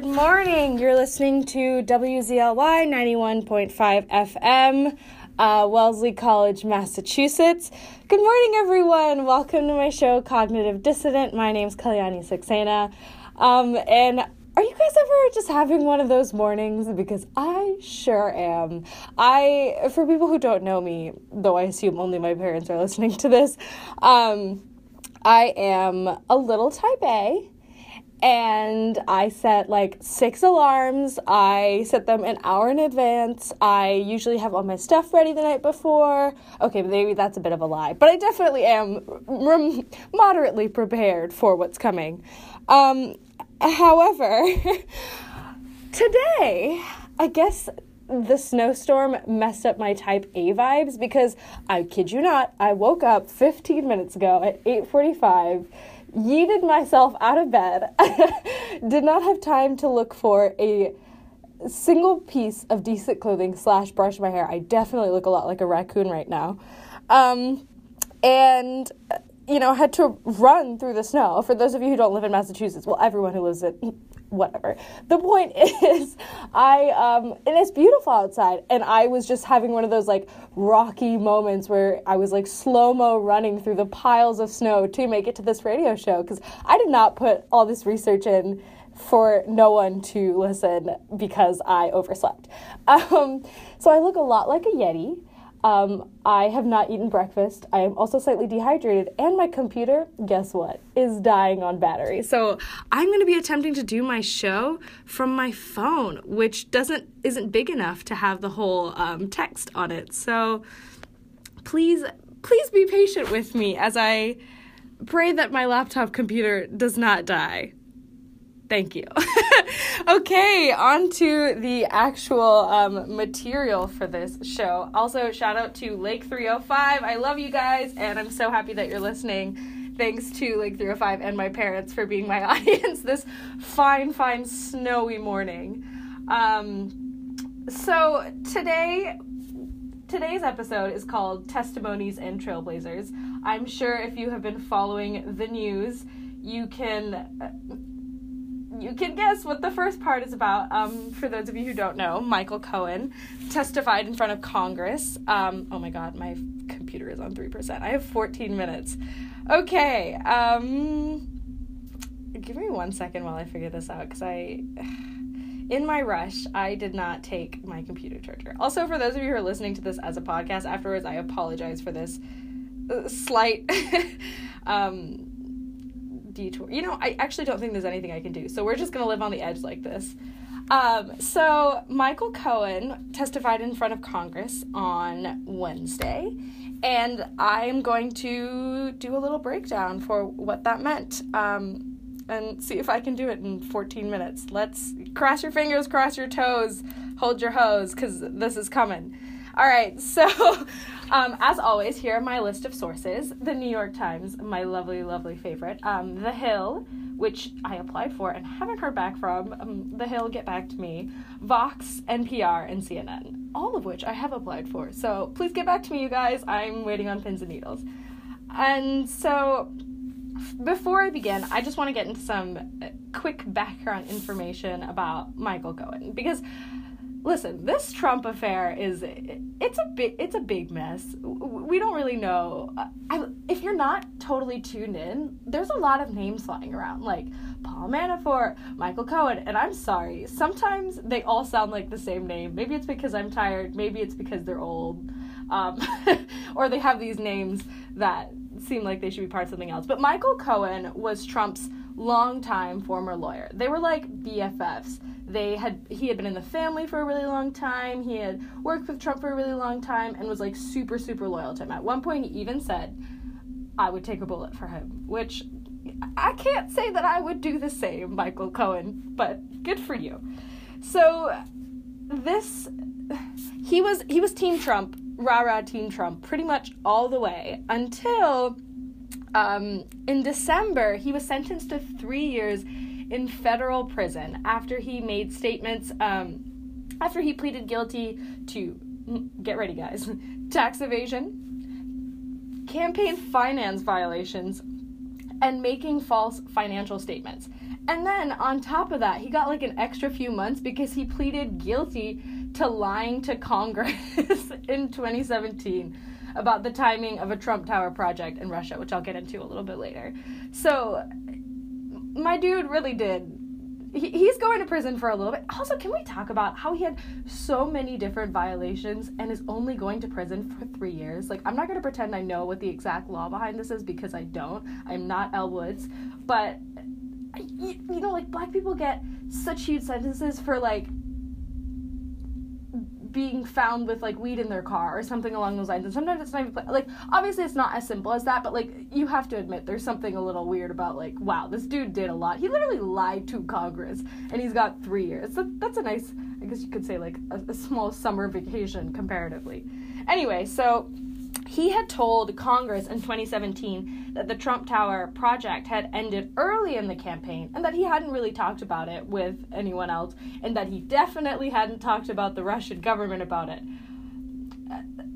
Good morning. You're listening to WZLY 91.5 FM, uh, Wellesley College, Massachusetts. Good morning, everyone. Welcome to my show, Cognitive Dissident. My name's Kalyani Saxena. Um, and are you guys ever just having one of those mornings? Because I sure am. I, for people who don't know me, though I assume only my parents are listening to this, um, I am a little type A and I set like six alarms. I set them an hour in advance. I usually have all my stuff ready the night before. Okay, maybe that's a bit of a lie, but I definitely am moderately prepared for what's coming. Um, however, today, I guess the snowstorm messed up my type A vibes because I kid you not, I woke up 15 minutes ago at 8:45 yeeted myself out of bed, did not have time to look for a single piece of decent clothing slash brush my hair. I definitely look a lot like a raccoon right now. Um, and you know, had to run through the snow. For those of you who don't live in Massachusetts, well, everyone who lives in whatever. The point is, I um, and it's beautiful outside, and I was just having one of those like rocky moments where I was like slow mo running through the piles of snow to make it to this radio show because I did not put all this research in for no one to listen because I overslept. Um, so I look a lot like a Yeti. Um, I have not eaten breakfast. I am also slightly dehydrated, and my computer, guess what, is dying on battery. So I'm going to be attempting to do my show from my phone, which doesn't isn't big enough to have the whole um, text on it. So please, please be patient with me as I pray that my laptop computer does not die. Thank you. okay, on to the actual um, material for this show. Also, shout out to Lake 305. I love you guys, and I'm so happy that you're listening. Thanks to Lake 305 and my parents for being my audience this fine, fine, snowy morning. Um, so, today, today's episode is called Testimonies and Trailblazers. I'm sure if you have been following the news, you can you can guess what the first part is about. Um, for those of you who don't know, Michael Cohen testified in front of Congress. Um, oh my God, my computer is on 3%. I have 14 minutes. Okay. Um, give me one second while I figure this out because I. In my rush, I did not take my computer charger. Also, for those of you who are listening to this as a podcast afterwards, I apologize for this uh, slight um, detour. You know, I actually don't think there's anything I can do. So we're just going to live on the edge like this. Um, so Michael Cohen testified in front of Congress on Wednesday, and I'm going to do a little breakdown for what that meant. Um, and see if I can do it in 14 minutes. Let's cross your fingers, cross your toes, hold your hose, because this is coming. All right, so um, as always, here are my list of sources The New York Times, my lovely, lovely favorite, um, The Hill, which I applied for and haven't heard back from, um, The Hill, get back to me, Vox, NPR, and CNN, all of which I have applied for. So please get back to me, you guys. I'm waiting on pins and needles. And so before I begin, I just want to get into some uh, quick background information about Michael Cohen because listen this trump affair is it's a big it's a big mess. We don't really know I, if you're not totally tuned in there's a lot of names flying around like paul manafort michael cohen and i'm sorry sometimes they all sound like the same name. Maybe it's because i'm tired maybe it's because they're old um, or they have these names that seem like they should be part of something else. But michael cohen was trump's longtime former lawyer. They were like bffs they had he had been in the family for a really long time. He had worked with trump for a really long time and was like super super loyal to him. At one point he even said i would take a bullet for him which i can't say that i would do the same michael cohen but good for you. So this he was he was team trump rah rah team trump pretty much all the way until um, in december he was sentenced to three years in federal prison after he made statements, um, after he pleaded guilty to, get ready, guys, tax evasion, campaign finance violations, and making false financial statements. And then on top of that, he got like an extra few months because he pleaded guilty to lying to Congress in 2017 about the timing of a Trump Tower project in Russia, which I'll get into a little bit later. So, my dude really did. He, he's going to prison for a little bit. Also, can we talk about how he had so many different violations and is only going to prison for three years? Like, I'm not going to pretend I know what the exact law behind this is because I don't. I'm not Elle Woods. But, you know, like, black people get such huge sentences for, like, being found with like weed in their car or something along those lines. And sometimes it's not even like obviously it's not as simple as that, but like you have to admit there's something a little weird about like wow this dude did a lot. He literally lied to Congress and he's got three years. So that's a nice I guess you could say like a, a small summer vacation comparatively. Anyway, so he had told Congress in 2017 that the Trump Tower project had ended early in the campaign and that he hadn't really talked about it with anyone else and that he definitely hadn't talked about the Russian government about it.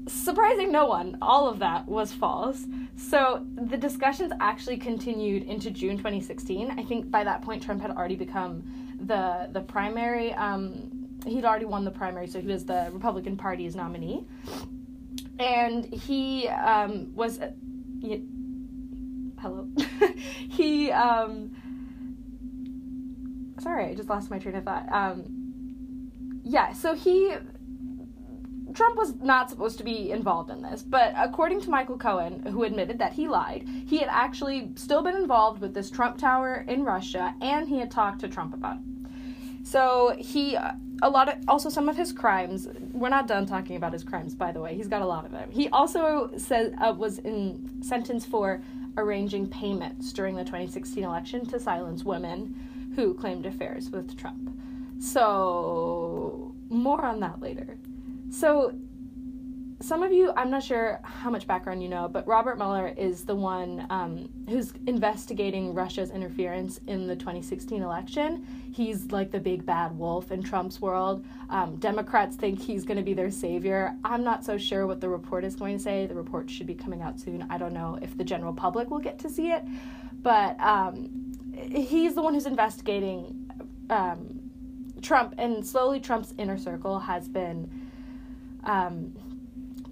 surprising no one, all of that was false. So the discussions actually continued into June 2016. I think by that point Trump had already become the the primary um, he'd already won the primary, so he was the Republican Party's nominee and he um, was uh, hello he um, sorry i just lost my train of thought um, yeah so he Trump was not supposed to be involved in this, but according to Michael Cohen, who admitted that he lied, he had actually still been involved with this Trump Tower in Russia and he had talked to Trump about it. So he a lot of also some of his crimes. We're not done talking about his crimes, by the way. He's got a lot of them. He also said uh, was in sentence for arranging payments during the 2016 election to silence women who claimed affairs with Trump. So more on that later. So some of you, I'm not sure how much background you know, but Robert Mueller is the one um, who's investigating Russia's interference in the 2016 election. He's like the big bad wolf in Trump's world. Um, Democrats think he's going to be their savior. I'm not so sure what the report is going to say. The report should be coming out soon. I don't know if the general public will get to see it, but um, he's the one who's investigating um, Trump, and slowly Trump's inner circle has been um,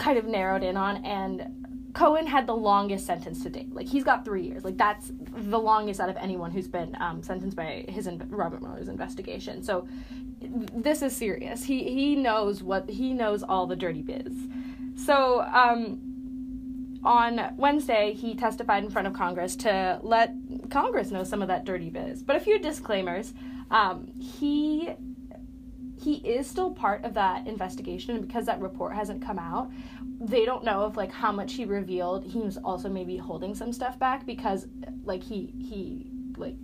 kind of narrowed in on and Cohen had the longest sentence to date. Like he's got three years. Like that's the longest out of anyone who's been um, sentenced by his in- Robert Mueller's investigation. So this is serious. He he knows what he knows all the dirty biz. So um, on Wednesday he testified in front of Congress to let Congress know some of that dirty biz. But a few disclaimers. Um, he he is still part of that investigation and because that report hasn't come out they don't know if like how much he revealed. He was also maybe holding some stuff back because like he he like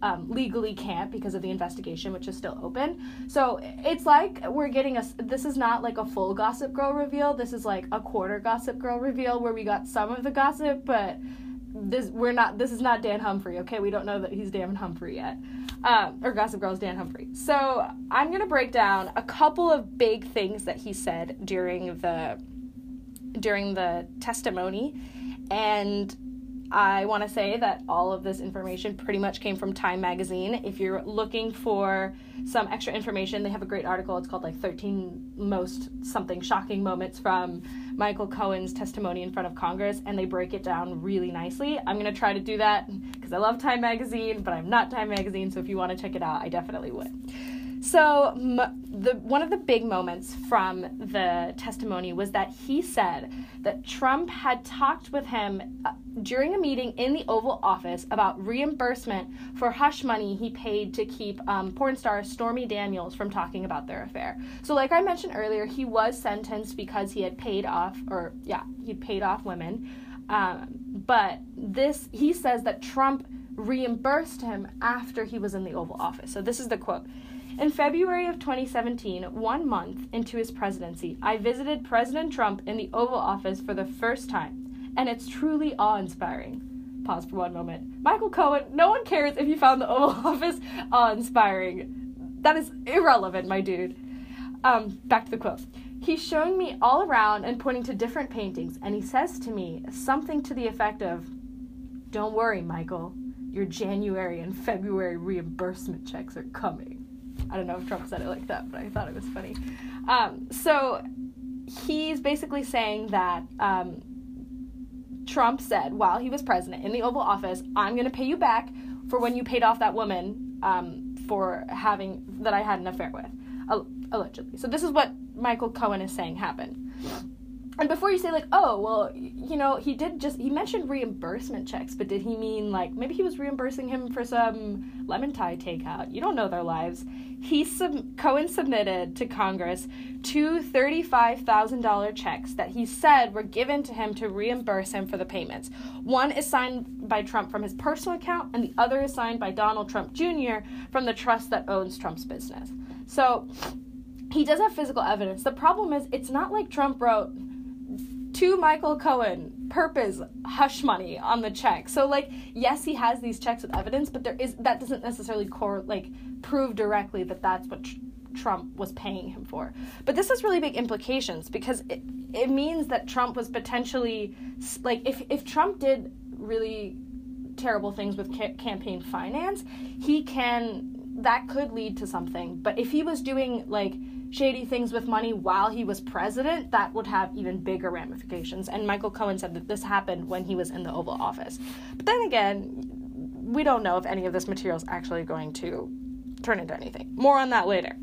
um, legally can't because of the investigation which is still open. So it's like we're getting a this is not like a full gossip girl reveal. This is like a quarter gossip girl reveal where we got some of the gossip but this we're not this is not dan humphrey okay we don't know that he's dan humphrey yet um, or Gossip Girl's Dan Humphrey. So I'm gonna break down a couple of big things that he said during the during the testimony, and I want to say that all of this information pretty much came from Time Magazine. If you're looking for some extra information, they have a great article. It's called like 13 Most Something Shocking Moments from Michael Cohen's testimony in front of Congress, and they break it down really nicely. I'm going to try to do that because I love Time Magazine, but I'm not Time Magazine, so if you want to check it out, I definitely would. So, the one of the big moments from the testimony was that he said that Trump had talked with him uh, during a meeting in the Oval Office about reimbursement for hush money he paid to keep um, porn star Stormy Daniels from talking about their affair. So, like I mentioned earlier, he was sentenced because he had paid off, or yeah, he'd paid off women. Um, but this, he says that Trump reimbursed him after he was in the Oval Office. So, this is the quote. In February of 2017, one month into his presidency, I visited President Trump in the Oval Office for the first time, and it's truly awe inspiring. Pause for one moment. Michael Cohen, no one cares if you found the Oval Office awe inspiring. That is irrelevant, my dude. Um, back to the quote. He's showing me all around and pointing to different paintings, and he says to me something to the effect of, Don't worry, Michael. Your January and February reimbursement checks are coming. I don't know if Trump said it like that, but I thought it was funny. Um, so he's basically saying that um, Trump said while he was president in the Oval Office, I'm going to pay you back for when you paid off that woman um, for having that I had an affair with, allegedly. So this is what Michael Cohen is saying happened and before you say like oh well you know he did just he mentioned reimbursement checks but did he mean like maybe he was reimbursing him for some lemon Thai takeout you don't know their lives he sub- cohen submitted to congress two $35000 checks that he said were given to him to reimburse him for the payments. One is signed by trump from his personal account and the other is signed by donald trump jr from the trust that owns trump's business. So he does have physical evidence. The problem is it's not like trump wrote to Michael Cohen, purpose hush money on the check. So like, yes, he has these checks with evidence, but there is that doesn't necessarily core like prove directly that that's what tr- Trump was paying him for. But this has really big implications because it it means that Trump was potentially like if if Trump did really terrible things with ca- campaign finance, he can that could lead to something. But if he was doing like shady things with money while he was president, that would have even bigger ramifications. And Michael Cohen said that this happened when he was in the Oval Office. But then again, we don't know if any of this material is actually going to turn into anything. More on that later.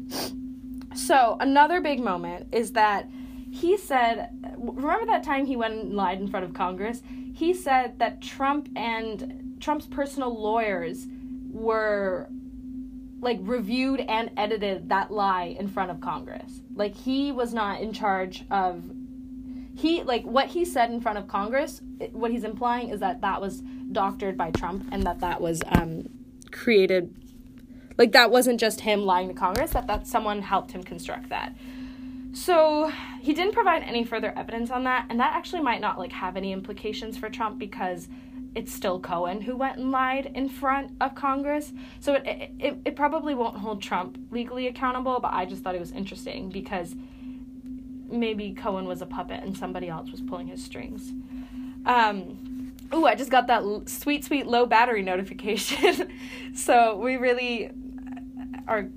So, another big moment is that he said, remember that time he went and lied in front of Congress? He said that Trump and Trump's personal lawyers were like reviewed and edited that lie in front of Congress. Like he was not in charge of he like what he said in front of Congress. What he's implying is that that was doctored by Trump and that that was um, created. Like that wasn't just him lying to Congress. That that someone helped him construct that. So he didn't provide any further evidence on that, and that actually might not like have any implications for Trump because it's still Cohen who went and lied in front of Congress. So it, it, it probably won't hold Trump legally accountable, but I just thought it was interesting because maybe Cohen was a puppet and somebody else was pulling his strings. Um, ooh, I just got that sweet, sweet low battery notification. so we really are,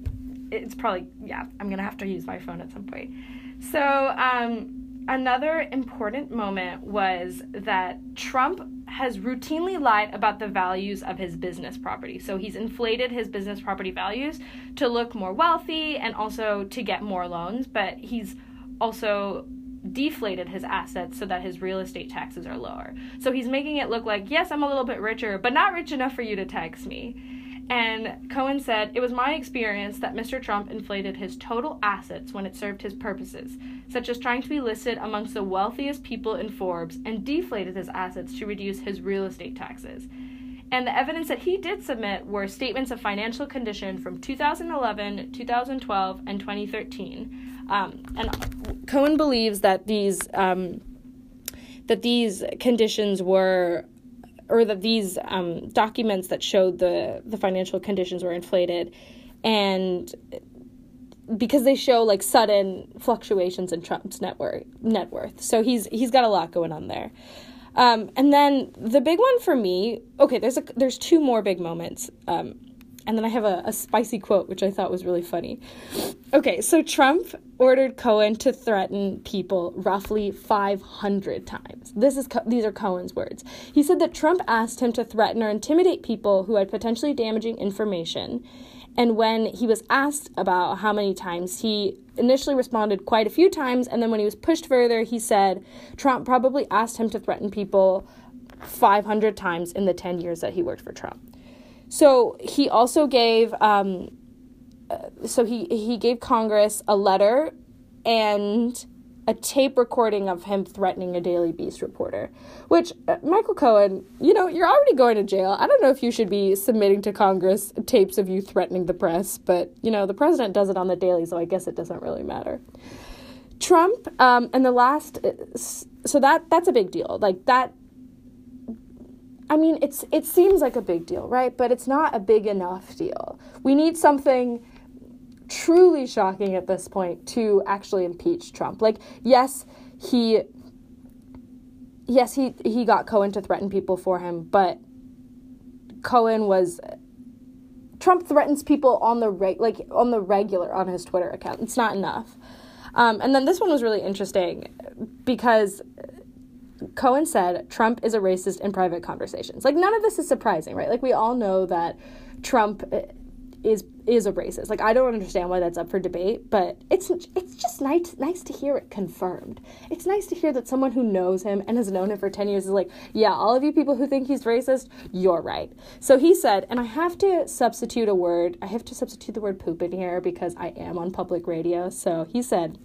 it's probably, yeah, I'm going to have to use my phone at some point. So, um, another important moment was that Trump has routinely lied about the values of his business property. So he's inflated his business property values to look more wealthy and also to get more loans, but he's also deflated his assets so that his real estate taxes are lower. So he's making it look like, yes, I'm a little bit richer, but not rich enough for you to tax me. And Cohen said, It was my experience that Mr. Trump inflated his total assets when it served his purposes, such as trying to be listed amongst the wealthiest people in Forbes, and deflated his assets to reduce his real estate taxes. And the evidence that he did submit were statements of financial condition from 2011, 2012, and 2013. Um, and Cohen believes that these um, that these conditions were or that these um, documents that showed the the financial conditions were inflated, and because they show like sudden fluctuations in Trump's net worth, net worth. So he's he's got a lot going on there. Um, and then the big one for me, okay, there's a there's two more big moments. Um, and then I have a, a spicy quote, which I thought was really funny. Okay, so Trump ordered Cohen to threaten people roughly 500 times. This is these are Cohen's words. He said that Trump asked him to threaten or intimidate people who had potentially damaging information. And when he was asked about how many times, he initially responded quite a few times. And then when he was pushed further, he said Trump probably asked him to threaten people 500 times in the 10 years that he worked for Trump. So he also gave, um, uh, so he he gave Congress a letter and a tape recording of him threatening a Daily Beast reporter. Which uh, Michael Cohen, you know, you're already going to jail. I don't know if you should be submitting to Congress tapes of you threatening the press, but you know the president does it on the daily, so I guess it doesn't really matter. Trump, um, and the last, uh, so that that's a big deal. Like that I mean, it's it seems like a big deal, right? But it's not a big enough deal. We need something truly shocking at this point to actually impeach Trump. Like, yes, he yes, he he got Cohen to threaten people for him, but Cohen was Trump threatens people on the reg- like on the regular on his Twitter account. It's not enough. Um, and then this one was really interesting because Cohen said Trump is a racist in private conversations. Like none of this is surprising, right? Like we all know that Trump eh, is is a racist. Like I don't understand why that's up for debate, but it's it's just nice nice to hear it confirmed. It's nice to hear that someone who knows him and has known him for 10 years is like, "Yeah, all of you people who think he's racist, you're right." So he said, and I have to substitute a word. I have to substitute the word poop in here because I am on public radio. So he said,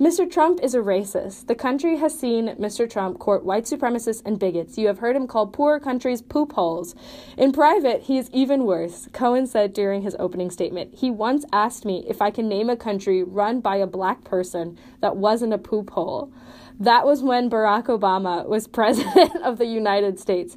Mr. Trump is a racist. The country has seen Mr. Trump court white supremacists and bigots. You have heard him call poor countries poop holes. In private, he is even worse, Cohen said during his opening statement. He once asked me if I can name a country run by a black person that wasn't a poop hole. That was when Barack Obama was president of the United States.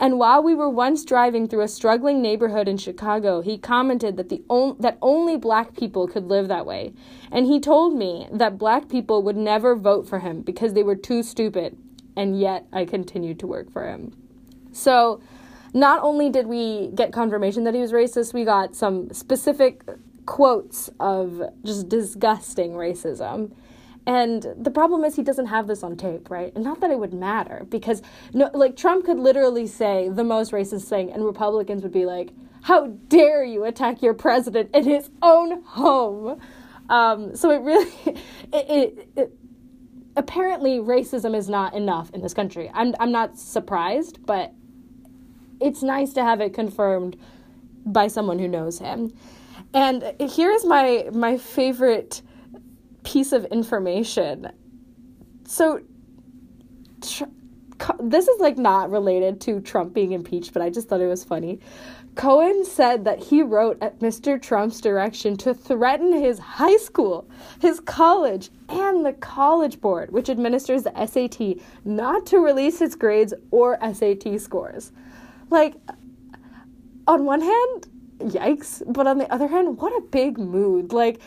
And while we were once driving through a struggling neighborhood in Chicago, he commented that the on- that only black people could live that way. And he told me that black people would never vote for him because they were too stupid. And yet I continued to work for him. So, not only did we get confirmation that he was racist, we got some specific quotes of just disgusting racism. And the problem is he doesn't have this on tape, right? And not that it would matter because no like Trump could literally say the most racist thing and Republicans would be like, "How dare you attack your president in his own home?" Um, so it really it, it, it apparently racism is not enough in this country. I'm I'm not surprised, but it's nice to have it confirmed by someone who knows him. And here is my my favorite piece of information. So, tr- this is like not related to Trump being impeached, but I just thought it was funny. Cohen said that he wrote at Mr. Trump's direction to threaten his high school, his college, and the college board, which administers the SAT, not to release his grades or SAT scores. Like, on one hand, yikes, but on the other hand, what a big mood. Like,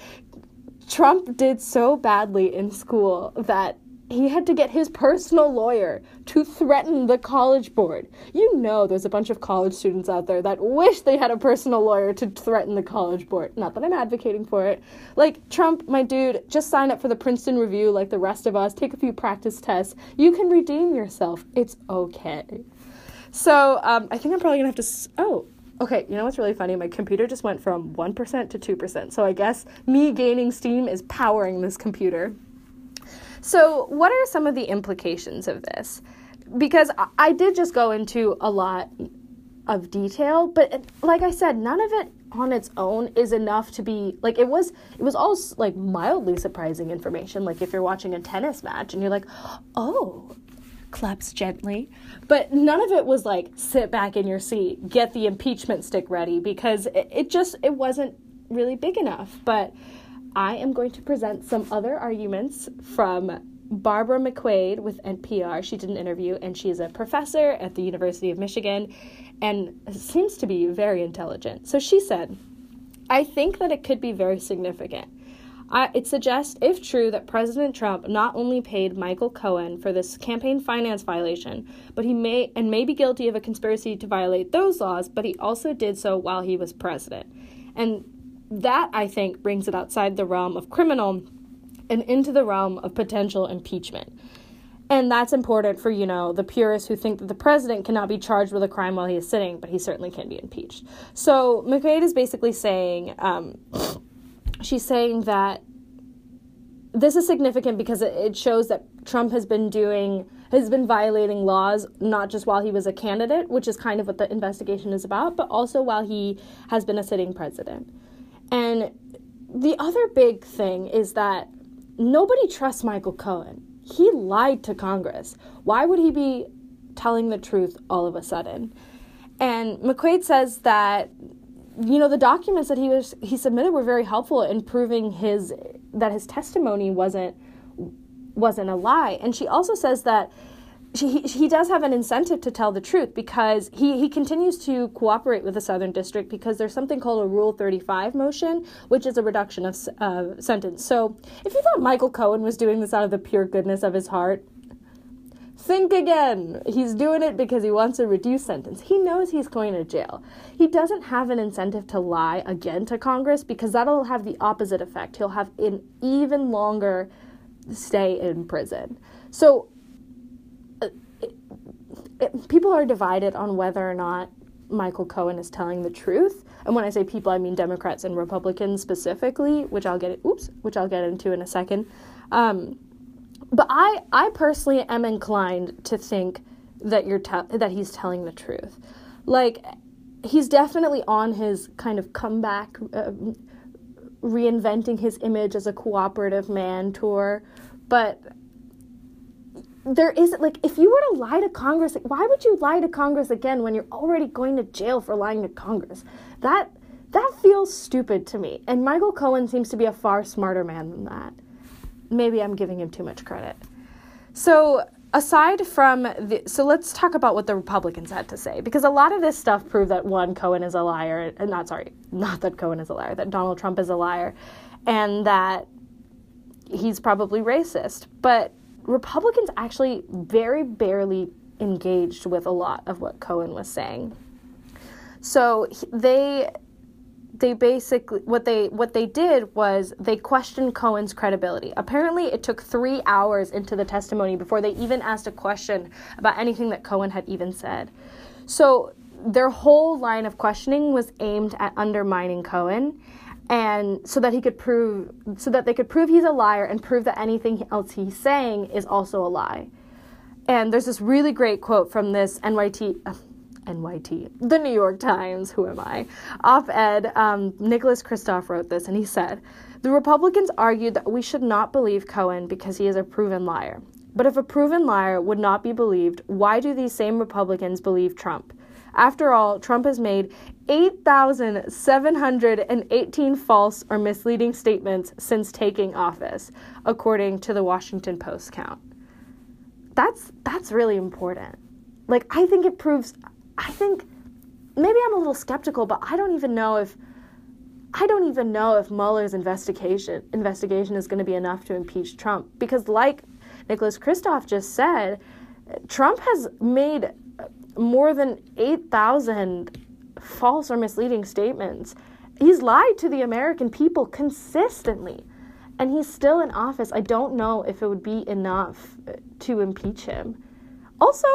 Trump did so badly in school that he had to get his personal lawyer to threaten the college board. You know, there's a bunch of college students out there that wish they had a personal lawyer to threaten the college board. Not that I'm advocating for it. Like, Trump, my dude, just sign up for the Princeton Review like the rest of us, take a few practice tests. You can redeem yourself. It's okay. So, um, I think I'm probably gonna have to. S- oh, Okay, you know what's really funny? My computer just went from 1% to 2%. So I guess me gaining steam is powering this computer. So, what are some of the implications of this? Because I did just go into a lot of detail, but like I said, none of it on its own is enough to be like it was it was all like mildly surprising information like if you're watching a tennis match and you're like oh claps gently. But none of it was like sit back in your seat, get the impeachment stick ready because it, it just it wasn't really big enough. But I am going to present some other arguments from Barbara McQuade with NPR. She did an interview and she is a professor at the University of Michigan and seems to be very intelligent. So she said, I think that it could be very significant. I, it suggests, if true, that President Trump not only paid Michael Cohen for this campaign finance violation, but he may and may be guilty of a conspiracy to violate those laws, but he also did so while he was president. And that, I think, brings it outside the realm of criminal and into the realm of potential impeachment. And that's important for, you know, the purists who think that the president cannot be charged with a crime while he is sitting, but he certainly can be impeached. So McQuade is basically saying, um, she's saying that this is significant because it shows that Trump has been doing has been violating laws not just while he was a candidate, which is kind of what the investigation is about, but also while he has been a sitting president. And the other big thing is that nobody trusts Michael Cohen. He lied to Congress. Why would he be telling the truth all of a sudden? And McQuade says that you know the documents that he was he submitted were very helpful in proving his that his testimony wasn't wasn't a lie and she also says that she, he, he does have an incentive to tell the truth because he, he continues to cooperate with the Southern District because there's something called a Rule 35 motion, which is a reduction of uh, sentence. So if you thought Michael Cohen was doing this out of the pure goodness of his heart, think again. He's doing it because he wants a reduced sentence. He knows he's going to jail. He doesn't have an incentive to lie again to Congress because that'll have the opposite effect. He'll have an even longer stay in prison. So uh, it, it, people are divided on whether or not Michael Cohen is telling the truth. And when I say people, I mean Democrats and Republicans specifically, which I'll get oops, which I'll get into in a second. Um, but I I personally am inclined to think that you're te- that he's telling the truth. Like he's definitely on his kind of comeback uh, reinventing his image as a cooperative man tour, but there isn't like if you were to lie to Congress, why would you lie to Congress again when you're already going to jail for lying to Congress? That that feels stupid to me. And Michael Cohen seems to be a far smarter man than that. Maybe I'm giving him too much credit. So aside from the so let's talk about what the republicans had to say because a lot of this stuff proved that one cohen is a liar and not sorry not that cohen is a liar that donald trump is a liar and that he's probably racist but Republicans actually very barely engaged with a lot of what Cohen was saying. So they they basically what they what they did was they questioned Cohen's credibility. Apparently, it took 3 hours into the testimony before they even asked a question about anything that Cohen had even said. So their whole line of questioning was aimed at undermining Cohen and so that he could prove so that they could prove he's a liar and prove that anything else he's saying is also a lie and there's this really great quote from this nyt NYT, the New York Times, who am I? Op ed, um, Nicholas Kristof wrote this, and he said, The Republicans argued that we should not believe Cohen because he is a proven liar. But if a proven liar would not be believed, why do these same Republicans believe Trump? After all, Trump has made 8,718 false or misleading statements since taking office, according to the Washington Post count. That's that's really important. Like I think it proves I think maybe I'm a little skeptical, but I don't even know if I don't even know if Mueller's investigation investigation is going to be enough to impeach Trump because like Nicholas Kristof just said, Trump has made more than 8,000 false or misleading statements. He's lied to the American people consistently, and he's still in office. I don't know if it would be enough to impeach him. Also,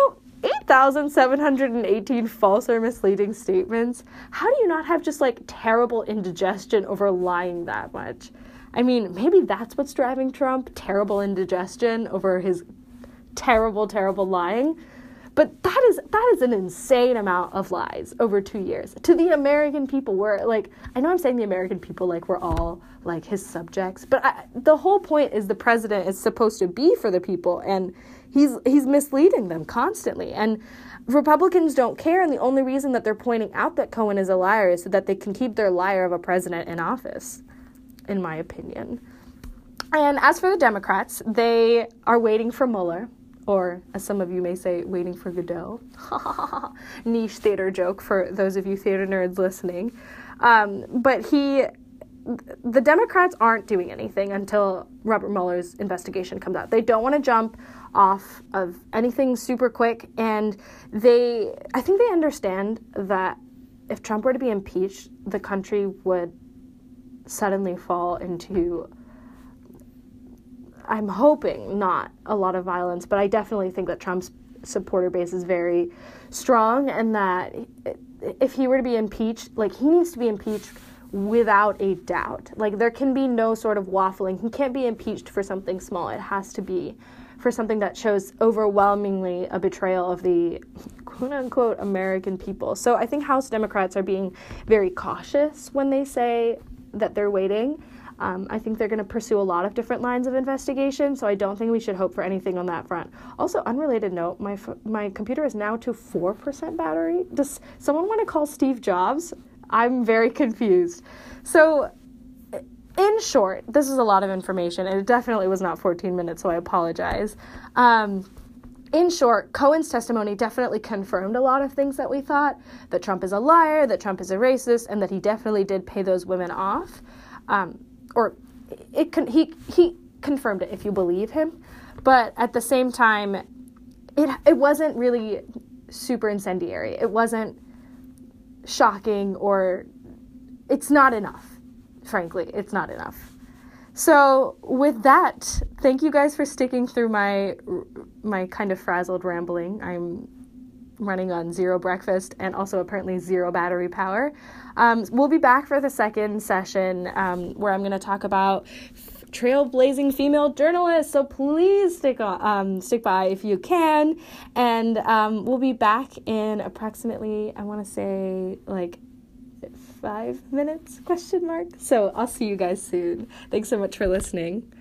8,718 false or misleading statements. How do you not have just like terrible indigestion over lying that much? I mean, maybe that's what's driving Trump terrible indigestion over his terrible, terrible lying. But that is that is an insane amount of lies over two years to the American people. Where like I know I'm saying the American people like we're all like his subjects, but I, the whole point is the president is supposed to be for the people, and he's he's misleading them constantly. And Republicans don't care, and the only reason that they're pointing out that Cohen is a liar is so that they can keep their liar of a president in office, in my opinion. And as for the Democrats, they are waiting for Mueller or as some of you may say, waiting for Godot. Niche theater joke for those of you theater nerds listening. Um, but he, the Democrats aren't doing anything until Robert Mueller's investigation comes out. They don't want to jump off of anything super quick, and they, I think they understand that if Trump were to be impeached, the country would suddenly fall into I'm hoping not a lot of violence, but I definitely think that Trump's supporter base is very strong and that if he were to be impeached, like he needs to be impeached without a doubt. Like there can be no sort of waffling. He can't be impeached for something small. It has to be for something that shows overwhelmingly a betrayal of the quote unquote American people. So I think House Democrats are being very cautious when they say that they're waiting. Um, I think they're going to pursue a lot of different lines of investigation, so I don't think we should hope for anything on that front. Also, unrelated note, my f- my computer is now to four percent battery. Does someone want to call Steve Jobs? I'm very confused. So, in short, this is a lot of information, and it definitely was not 14 minutes, so I apologize. Um, in short, Cohen's testimony definitely confirmed a lot of things that we thought that Trump is a liar, that Trump is a racist, and that he definitely did pay those women off. Um, or it con- he he confirmed it if you believe him, but at the same time, it it wasn't really super incendiary. It wasn't shocking or it's not enough. Frankly, it's not enough. So, with that, thank you guys for sticking through my my kind of frazzled rambling. I'm running on zero breakfast and also apparently zero battery power. Um, we'll be back for the second session um, where I'm going to talk about trailblazing female journalist. So please stick on, um, stick by if you can, and um, we'll be back in approximately I want to say like five minutes question mark. So I'll see you guys soon. Thanks so much for listening.